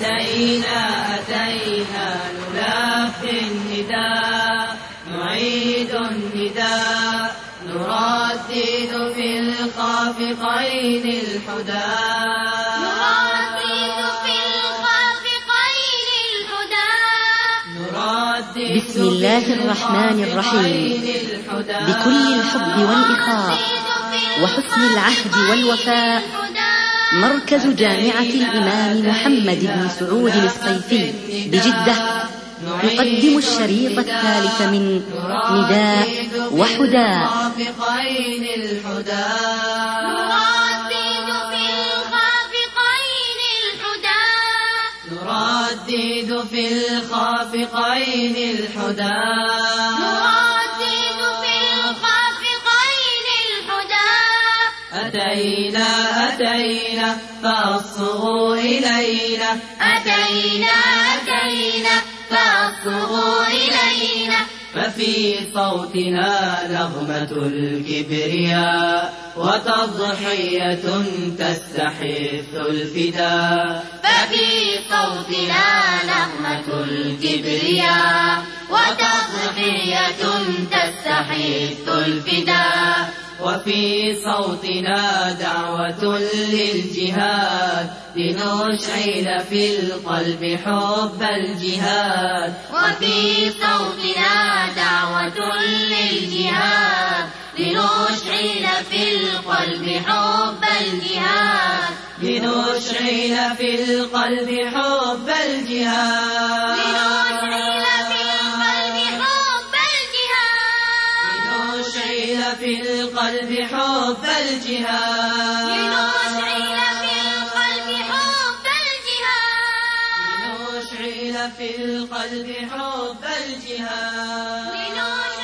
أتينا أتينا نلبي النداء نعيد النداء نردد في الخافقين الحدى نردد في الخافقين الهدى نردد بسم الله الرحمن الرحيم. بكل الحب والإخاء وحسن العهد والوفاء. مركز جامعة الإمام محمد بن سعود الصيفي بجدة يقدم الشريط الثالث من نداء وحداء. الخافقين الهدى نردد في الخافقين الحدى أتينا أتينا فأصغوا إلينا. أتينا أتينا فأصغوا إلينا. ففي صوتنا نغمة الكبرياء وتضحية تستحث الفداء. ففي صوتنا نغمة الكبرياء وتضحية تستحث الفداء. وفي صوتنا دعوة للجهاد لنشعل في القلب حب الجهاد. وفي صوتنا دعوة للجهاد لنشعل في القلب حب الجهاد. لنشعل في القلب حب الجهاد. في القلب حب الجهاد. لنشعل في القلب حب الجهاد. لنشعل في القلب حب الجهاد.